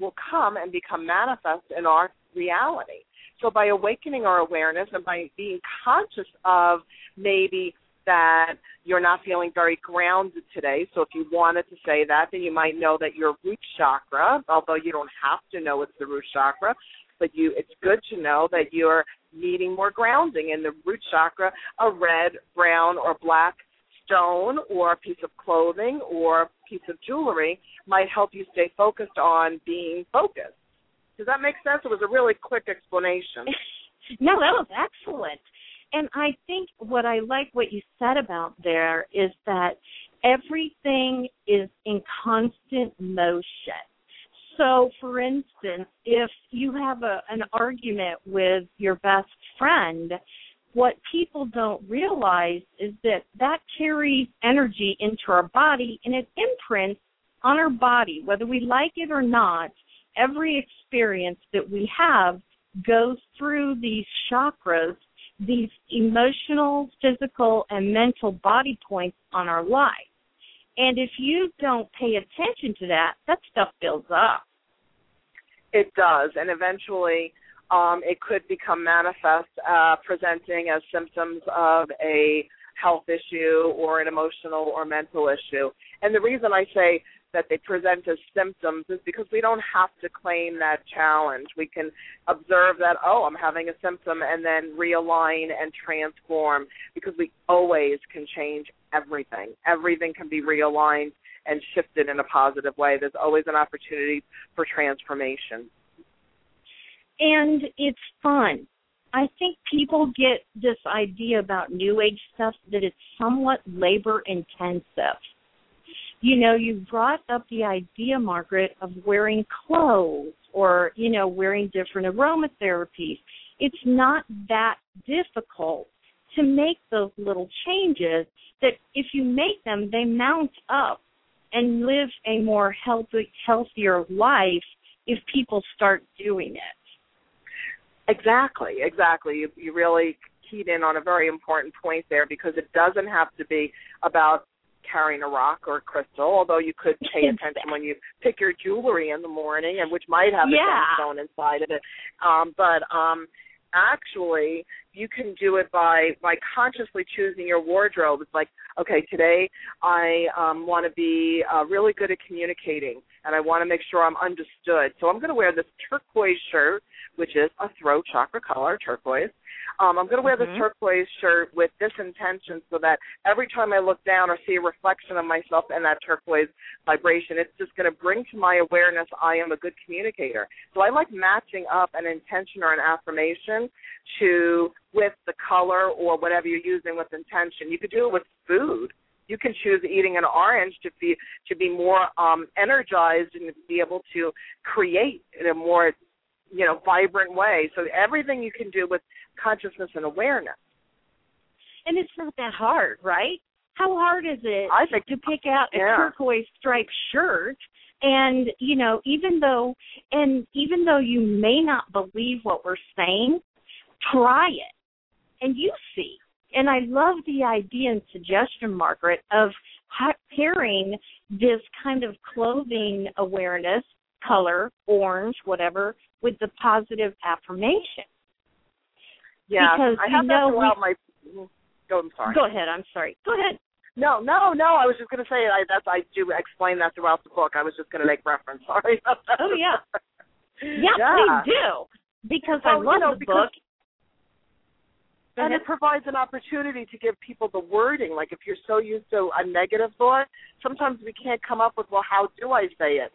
will come and become manifest in our reality. So by awakening our awareness and by being conscious of maybe that you're not feeling very grounded today. So if you wanted to say that, then you might know that your root chakra, although you don't have to know it's the root chakra, but you it's good to know that you're needing more grounding in the root chakra, a red, brown, or black stone or a piece of clothing or piece of jewelry might help you stay focused on being focused. Does that make sense? It was a really quick explanation. no, that was excellent. And I think what I like what you said about there is that everything is in constant motion. So, for instance, if you have a, an argument with your best friend, what people don't realize is that that carries energy into our body and it imprints on our body, whether we like it or not. Every experience that we have goes through these chakras, these emotional, physical, and mental body points on our life. And if you don't pay attention to that, that stuff builds up. It does, and eventually um, it could become manifest, uh, presenting as symptoms of a health issue or an emotional or mental issue. And the reason I say that they present as symptoms is because we don't have to claim that challenge. We can observe that, oh, I'm having a symptom, and then realign and transform because we always can change everything. Everything can be realigned and shifted in a positive way. There's always an opportunity for transformation. And it's fun. I think people get this idea about new age stuff that it's somewhat labor intensive. You know, you brought up the idea, Margaret, of wearing clothes or, you know, wearing different aromatherapies. It's not that difficult to make those little changes that if you make them, they mount up and live a more healthy, healthier life if people start doing it. Exactly, exactly. You, you really keyed in on a very important point there because it doesn't have to be about carrying a rock or a crystal, although you could pay attention when you pick your jewelry in the morning, and which might have yeah. a gemstone inside of it. Um, but um, actually you can do it by by consciously choosing your wardrobe it's like okay today i um want to be uh, really good at communicating and i want to make sure i'm understood so i'm going to wear this turquoise shirt which is a throat chakra color turquoise um, I'm going to wear mm-hmm. this turquoise shirt with this intention so that every time I look down or see a reflection of myself in that turquoise vibration, it's just going to bring to my awareness I am a good communicator. So I like matching up an intention or an affirmation to with the color or whatever you're using with intention. You could do it with food you can choose eating an orange to be to be more um energized and be able to create in a more you know vibrant way. So everything you can do with consciousness and awareness. And it's not that hard right? How hard is it I think, to pick out a yeah. turquoise striped shirt? And you know even though and even though you may not believe what we're saying try it and you see. And i love the idea and suggestion margaret of pairing this kind of clothing awareness color orange whatever with the positive affirmation. Yeah, because I have you know that throughout my. Go, I'm sorry. Go ahead. I'm sorry. Go ahead. No, no, no. I was just going to say I that's I do explain that throughout the book. I was just going to make reference. Sorry. oh yeah. Yeah, yeah. please do because I love you know, the book. And it provides an opportunity to give people the wording. Like if you're so used to a negative thought, sometimes we can't come up with well, how do I say it?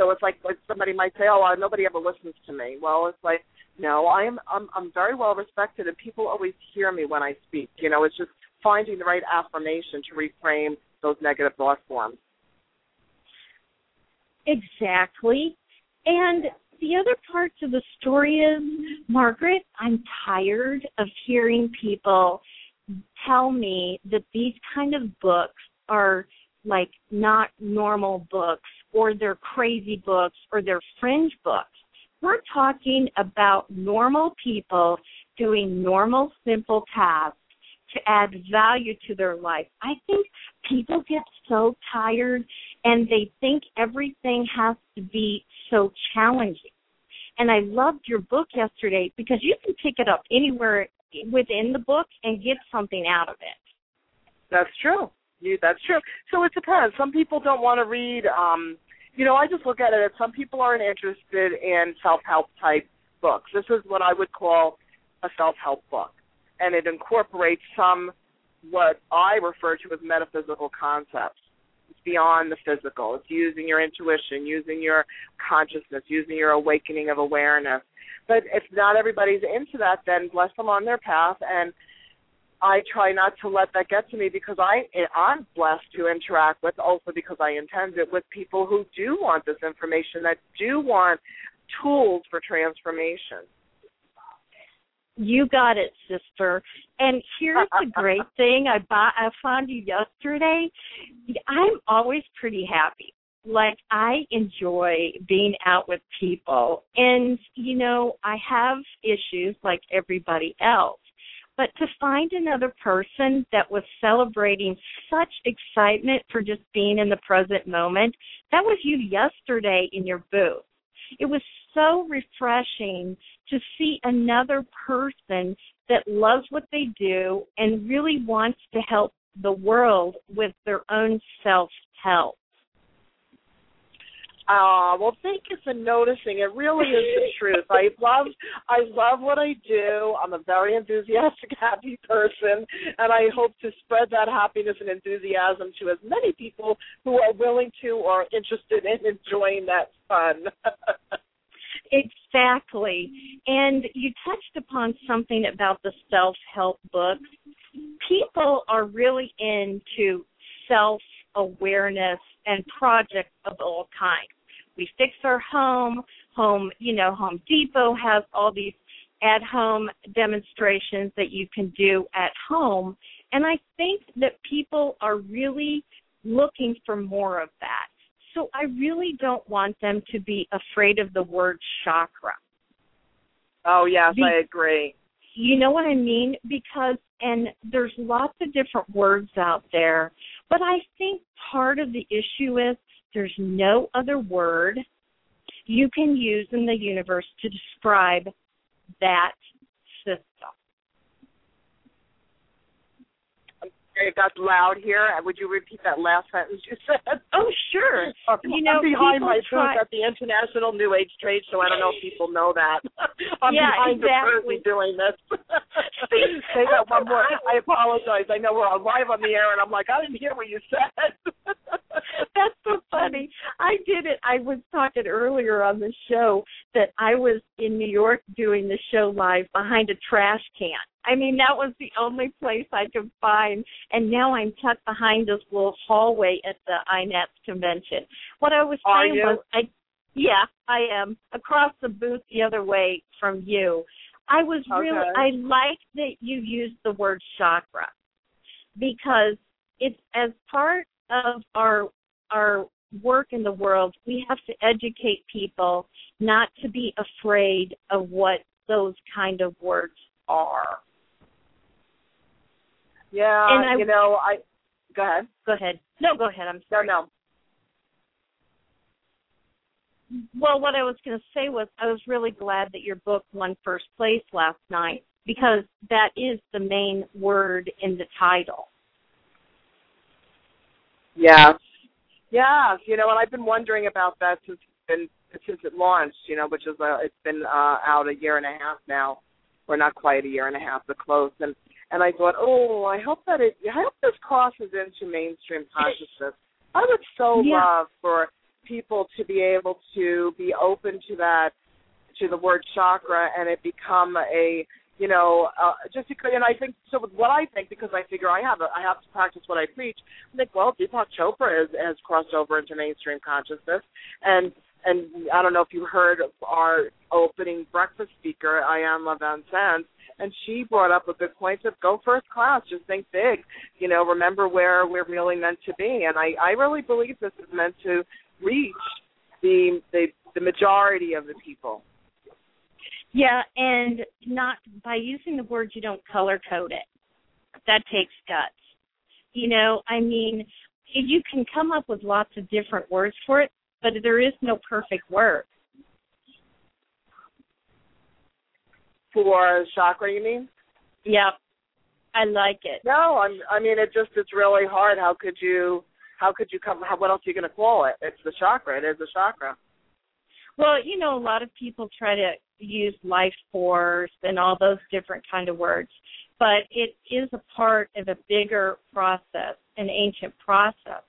So it's like, like somebody might say, "Oh, nobody ever listens to me." Well, it's like, no, I am. I'm, I'm very well respected, and people always hear me when I speak. You know, it's just finding the right affirmation to reframe those negative thought forms. Exactly, and the other part of the story is, Margaret, I'm tired of hearing people tell me that these kind of books are like not normal books or they're crazy books or they're fringe books. We're talking about normal people doing normal, simple tasks to add value to their life. I think people get so tired and they think everything has to be so challenging. And I loved your book yesterday because you can pick it up anywhere within the book and get something out of it. That's true. You, that's true. So it depends. Some people don't want to read. Um, you know, I just look at it as some people aren't interested in self-help type books. This is what I would call a self-help book, and it incorporates some what I refer to as metaphysical concepts. It's beyond the physical. It's using your intuition, using your consciousness, using your awakening of awareness. But if not everybody's into that, then bless them on their path and I try not to let that get to me because I I'm blessed to interact with also because I intend it with people who do want this information that do want tools for transformation. You got it, sister. And here's the great thing: I bought, I found you yesterday. I'm always pretty happy. Like I enjoy being out with people, and you know I have issues like everybody else but to find another person that was celebrating such excitement for just being in the present moment, that was you yesterday in your booth. It was so refreshing to see another person that loves what they do and really wants to help the world with their own self help. Oh, well, thank you for noticing. It really is the truth. I love, I love what I do. I'm a very enthusiastic, happy person, and I hope to spread that happiness and enthusiasm to as many people who are willing to or interested in enjoying that fun. exactly. And you touched upon something about the self-help books. People are really into self-awareness and projects of all kinds we fix our home. Home, you know, Home Depot has all these at home demonstrations that you can do at home. And I think that people are really looking for more of that. So I really don't want them to be afraid of the word chakra. Oh, yes, Be- I agree. You know what I mean? Because, and there's lots of different words out there, But I think part of the issue is there's no other word you can use in the universe to describe that system. It got loud here. Uh, would you repeat that last sentence you said? Oh, sure. Uh, you know, I'm behind my try- booth at the International New Age Trade Show. I don't know if people know that. I'm Yeah, behind exactly. the curtain doing this. Say that one more. I apologize. I know we're live on the air, and I'm like, I didn't hear what you said. That's so funny. I did it. I was talking earlier on the show that I was in New York doing the show live behind a trash can. I mean, that was the only place I could find. And now I'm tucked behind this little hallway at the INATS convention. What I was Are saying you? was, I, yeah, I am across the booth the other way from you. I was really, I like that you used the word chakra because it's as part of our our work in the world, we have to educate people not to be afraid of what those kind of words are. Yeah, And I- you know, I go ahead. Go ahead. No, go ahead. I'm sorry. no. no. Well, what I was going to say was I was really glad that your book won first place last night because that is the main word in the title. Yeah. Yeah, you know, and I've been wondering about that since it's been since it launched, you know, which is uh, it's been uh out a year and a half now, or not quite a year and a half, but close. And and I thought, oh, I hope that it, I hope this crosses into mainstream consciousness. I would so Yeah. love for people to be able to be open to that, to the word chakra, and it become a you know, uh, just because, and I think so. With what I think, because I figure I have, a, I have to practice what I preach. I think, well, Deepak Chopra has, has crossed over into mainstream consciousness, and and I don't know if you heard of our opening breakfast speaker, Iyanla Vanzant, and she brought up a good point of go first class, just think big, you know, remember where we're really meant to be, and I I really believe this is meant to reach the the the majority of the people. Yeah, and not by using the words you don't color code it. That takes guts. You know, I mean, you can come up with lots of different words for it, but there is no perfect word. For chakra, you mean? Yep. I like it. No, I'm. I mean, it just it's really hard. How could you? How could you come? How, what else are you going to call it? It's the chakra. It is a chakra. Well, you know, a lot of people try to use life force and all those different kind of words, but it is a part of a bigger process, an ancient process.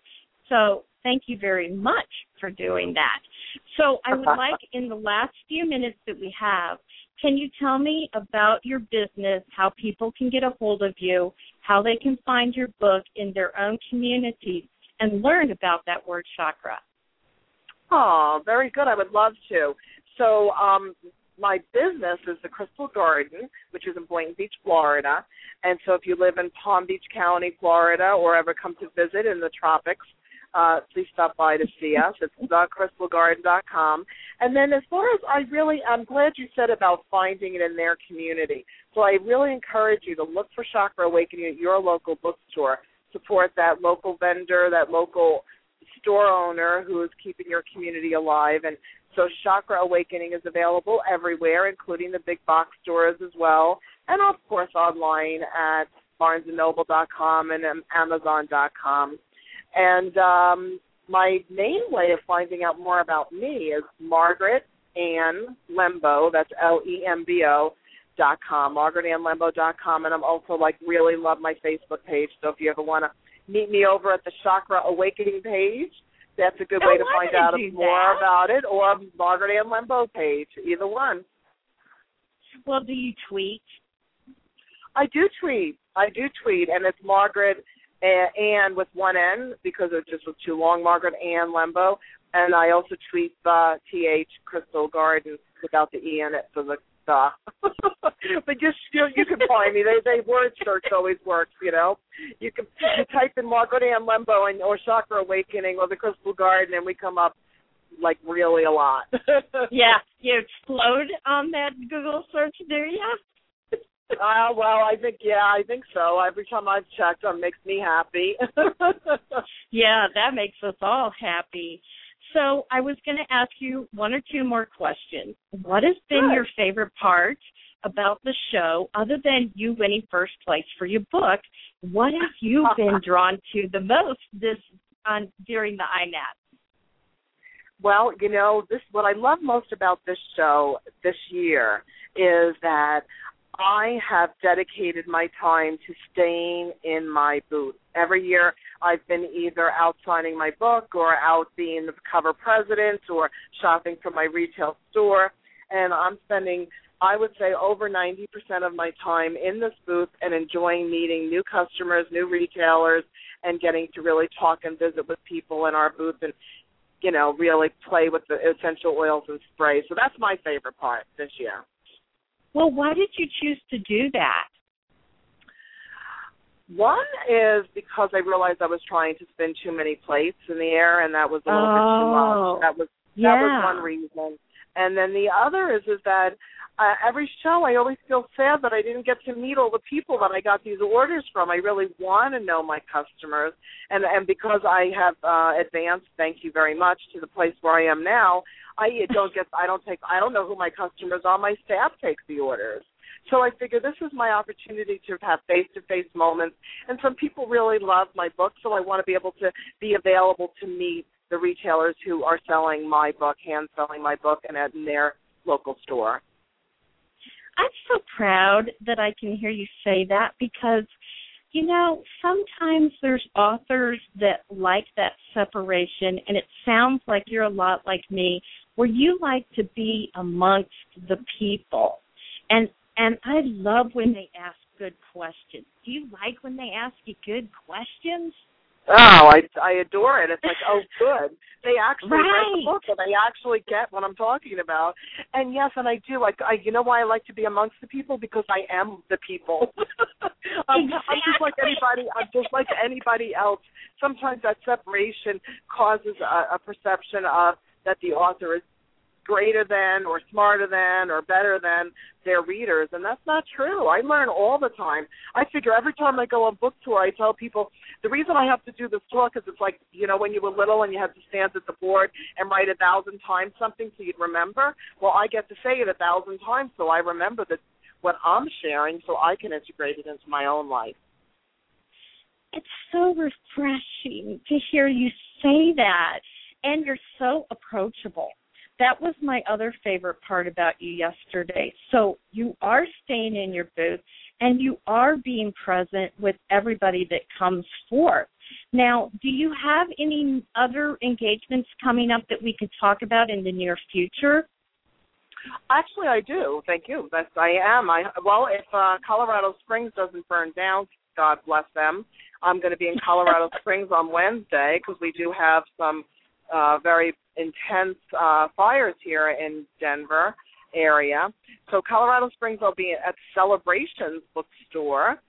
So thank you very much for doing that. So I would like in the last few minutes that we have, can you tell me about your business, how people can get a hold of you, how they can find your book in their own communities and learn about that word chakra? Oh, very good. I would love to. So, um, my business is the Crystal Garden, which is in Boynton Beach, Florida. And so, if you live in Palm Beach County, Florida, or ever come to visit in the tropics, uh, please stop by to see us. It's thecrystalgarden.com. And then, as far as I really, I'm glad you said about finding it in their community. So, I really encourage you to look for Chakra Awakening at your local bookstore. Support that local vendor, that local store owner who is keeping your community alive. And so Chakra Awakening is available everywhere, including the big box stores as well, and of course online at BarnesandNoble.com and Amazon.com. And um, my main way of finding out more about me is Margaret Ann Lembo. That's L E M B O dot com, Margaret Ann Lembo dot com. and I'm also like really love my Facebook page. So if you ever want to meet me over at the Chakra Awakening page, that's a good way to find out more that. about it, or Margaret Ann Lembo page, either one. Well, do you tweet? I do tweet. I do tweet, and it's Margaret A- Ann with one N because it just was too long. Margaret Ann Lembo, and I also tweet the uh, TH Crystal Garden without the E in it for the the. but just you, you can find me. They they word search always works. You know, you can you type in Margaret Ann Lembo and or Chakra Awakening or the Crystal Garden, and we come up like really a lot. Yeah, you explode on that Google search, do you? Uh, well, I think yeah, I think so. Every time I've checked, it makes me happy. yeah, that makes us all happy. So I was going to ask you one or two more questions. What has been Good. your favorite part about the show, other than you winning first place for your book? What have you been drawn to the most this on during the INAT? Well, you know, this what I love most about this show this year is that I have dedicated my time to staying in my booth. Every year I've been either out signing my book or out being the COVR president or shopping for my retail store and I'm spending I would say over 90% of my time in this booth and enjoying meeting new customers, new retailers and getting to really talk and visit with people in our booth and you know, really play with the essential oils and sprays. So that's my favorite part this year. Well, why did you choose to do that? One is because I realized I was trying to spin too many plates in the air, and that was a little oh, bit too much. That was that yeah. was one reason. And then the other is is that uh, every show I always feel sad that I didn't get to meet all the people that I got these orders from. I really want to know my customers, and and because I have uh, advanced, thank you very much, to the place where I am now. I don't get I don't take I don't know who my customers are. My staff takes the orders. So I figure this is my opportunity to have face-to-face moments, and some people really love my book, so I want to be able to be available to meet the retailers who are selling my book, hand selling my book, and at in their local store. I'm so proud that I can hear you say that because, you know, sometimes there's authors that like that separation, and it sounds like you're a lot like me, where you like to be amongst the people. And and I love when they ask good questions. Do you like when they ask you good questions? Oh, I I adore it. It's like, oh, good. They actually right. read the book and they actually get what I'm talking about. And yes, and I do. Like, I, you know why I like to be amongst the people because I am the people. I'm, exactly. I'm just like anybody. I'm just like anybody else. Sometimes that separation causes a, a perception of that the author is greater than or smarter than or better than their readers and that's not true. I learn all the time. I figure every time I go on book tour I tell people the reason I have to do this talk is it's like, you know, when you were little and you had to stand at the board and write a thousand times something so you'd remember. Well I get to say it a thousand times so I remember that what I'm sharing so I can integrate it into my own life. It's so refreshing to hear you say that. And you're so approachable that was my other favorite part about you yesterday. So you are staying in your booth and you are being present with everybody that comes forth. Now, do you have any other engagements coming up that we could talk about in the near future? Actually, I do. Thank you. That's I am. I well, if uh, Colorado Springs doesn't burn down, God bless them. I'm going to be in Colorado Springs on Wednesday because we do have some uh, very intense uh, fires here in Denver area. So Colorado Springs, I'll be at Celebrations Bookstore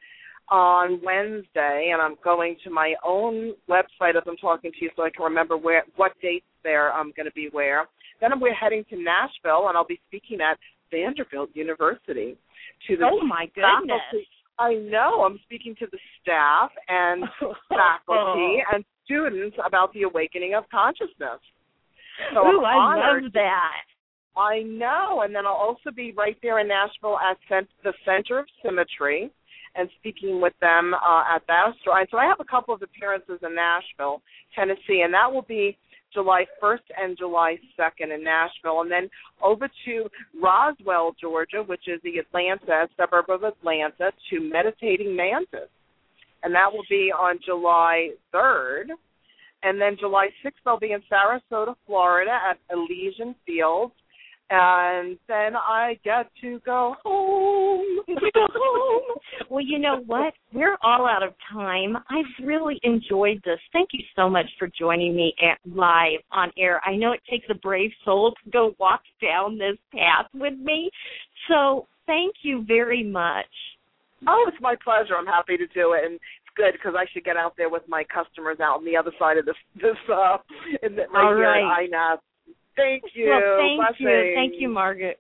on Wednesday, and I'm going to my own website as I'm talking to you, so I can remember where what dates there I'm going to be where. Then we're heading to Nashville, and I'll be speaking at Vanderbilt University to the oh my goodness. faculty. I know. I'm speaking to the staff and faculty and students about the awakening of consciousness. So Ooh, I love that. I know, and then I'll also be right there in Nashville at cent- the Center of Symmetry and speaking with them uh, at that store. And so I have a couple of appearances in Nashville, Tennessee, and that will be July 1st and July 2nd in Nashville, and then over to Roswell, Georgia, which is the Atlanta suburb of Atlanta, to Meditating Mantis, and that will be on July 3rd. And then July 6th, I'll be in Sarasota, Florida at Elysian Fields. And then I get to go home. go home. Well, you know what? We're all out of time. I've really enjoyed this. Thank you so much for joining me at, live on air. I know it takes a brave soul to go walk down this path with me. So thank you very much. Oh, it's my pleasure. I'm happy to do it. And it's good because I should get out there with my customers out on the other side of this this uh in the, right All here right. at INAP. Thank you. Well, thank Blessings. you. Thank you, Margaret.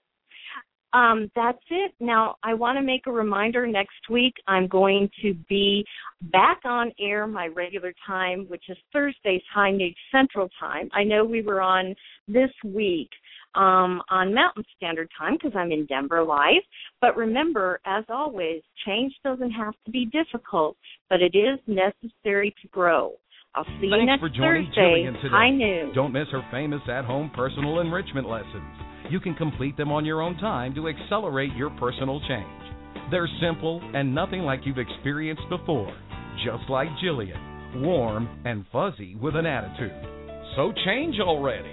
um, that's it. Now, I want to make a reminder next week I'm going to be back on air my regular time, which is Thursdays, high noon Central Time. I know we were on this week um, on Mountain Standard Time because I'm in Denver live. But remember, as always, change doesn't have to be difficult, but it is necessary to grow. I'll see Thanks you next for joining Thursday, Jillian today. high noon. Don't miss her famous at-home personal enrichment lessons. You can complete them on your own time to accelerate your personal change. They're simple and nothing like you've experienced before. Just like Jillian, warm and fuzzy with an attitude. So change already.